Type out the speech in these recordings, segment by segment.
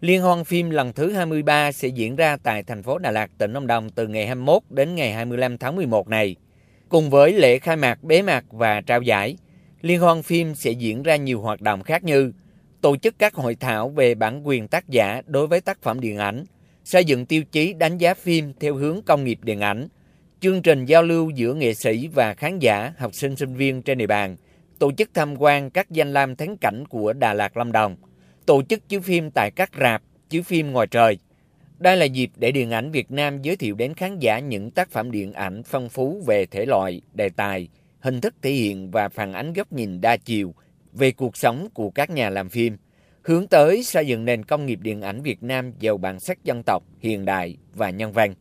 Liên hoan phim lần thứ 23 sẽ diễn ra tại thành phố Đà Lạt, tỉnh Lâm Đồng từ ngày 21 đến ngày 25 tháng 11 này. Cùng với lễ khai mạc, bế mạc và trao giải, Liên hoan phim sẽ diễn ra nhiều hoạt động khác như tổ chức các hội thảo về bản quyền tác giả đối với tác phẩm điện ảnh, xây dựng tiêu chí đánh giá phim theo hướng công nghiệp điện ảnh, chương trình giao lưu giữa nghệ sĩ và khán giả, học sinh sinh viên trên địa bàn, tổ chức tham quan các danh lam thắng cảnh của Đà Lạt Lâm Đồng, tổ chức chiếu phim tại các rạp, chiếu phim ngoài trời. Đây là dịp để điện ảnh Việt Nam giới thiệu đến khán giả những tác phẩm điện ảnh phong phú về thể loại, đề tài, hình thức thể hiện và phản ánh góc nhìn đa chiều về cuộc sống của các nhà làm phim, hướng tới xây dựng nền công nghiệp điện ảnh Việt Nam giàu bản sắc dân tộc, hiện đại và nhân văn.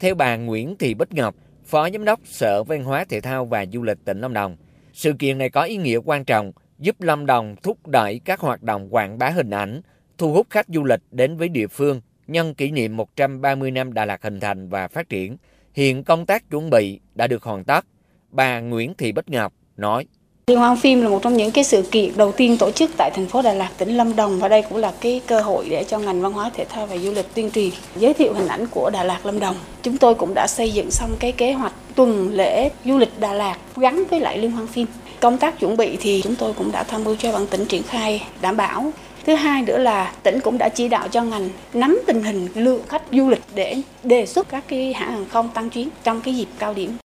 Theo bà Nguyễn Thị Bích Ngọc, Phó Giám đốc Sở Văn hóa Thể thao và Du lịch tỉnh Lâm Đồng, sự kiện này có ý nghĩa quan trọng giúp Lâm Đồng thúc đẩy các hoạt động quảng bá hình ảnh, thu hút khách du lịch đến với địa phương nhân kỷ niệm 130 năm Đà Lạt hình thành và phát triển. Hiện công tác chuẩn bị đã được hoàn tất. Bà Nguyễn Thị Bích Ngọc nói. Liên hoan phim là một trong những cái sự kiện đầu tiên tổ chức tại thành phố Đà Lạt, tỉnh Lâm Đồng và đây cũng là cái cơ hội để cho ngành văn hóa thể thao và du lịch tuyên truyền giới thiệu hình ảnh của Đà Lạt Lâm Đồng. Chúng tôi cũng đã xây dựng xong cái kế hoạch tuần lễ du lịch Đà Lạt gắn với lại liên hoan phim. Công tác chuẩn bị thì chúng tôi cũng đã tham mưu cho ban tỉnh triển khai đảm bảo Thứ hai nữa là tỉnh cũng đã chỉ đạo cho ngành nắm tình hình lượng khách du lịch để đề xuất các cái hãng hàng không tăng chuyến trong cái dịp cao điểm.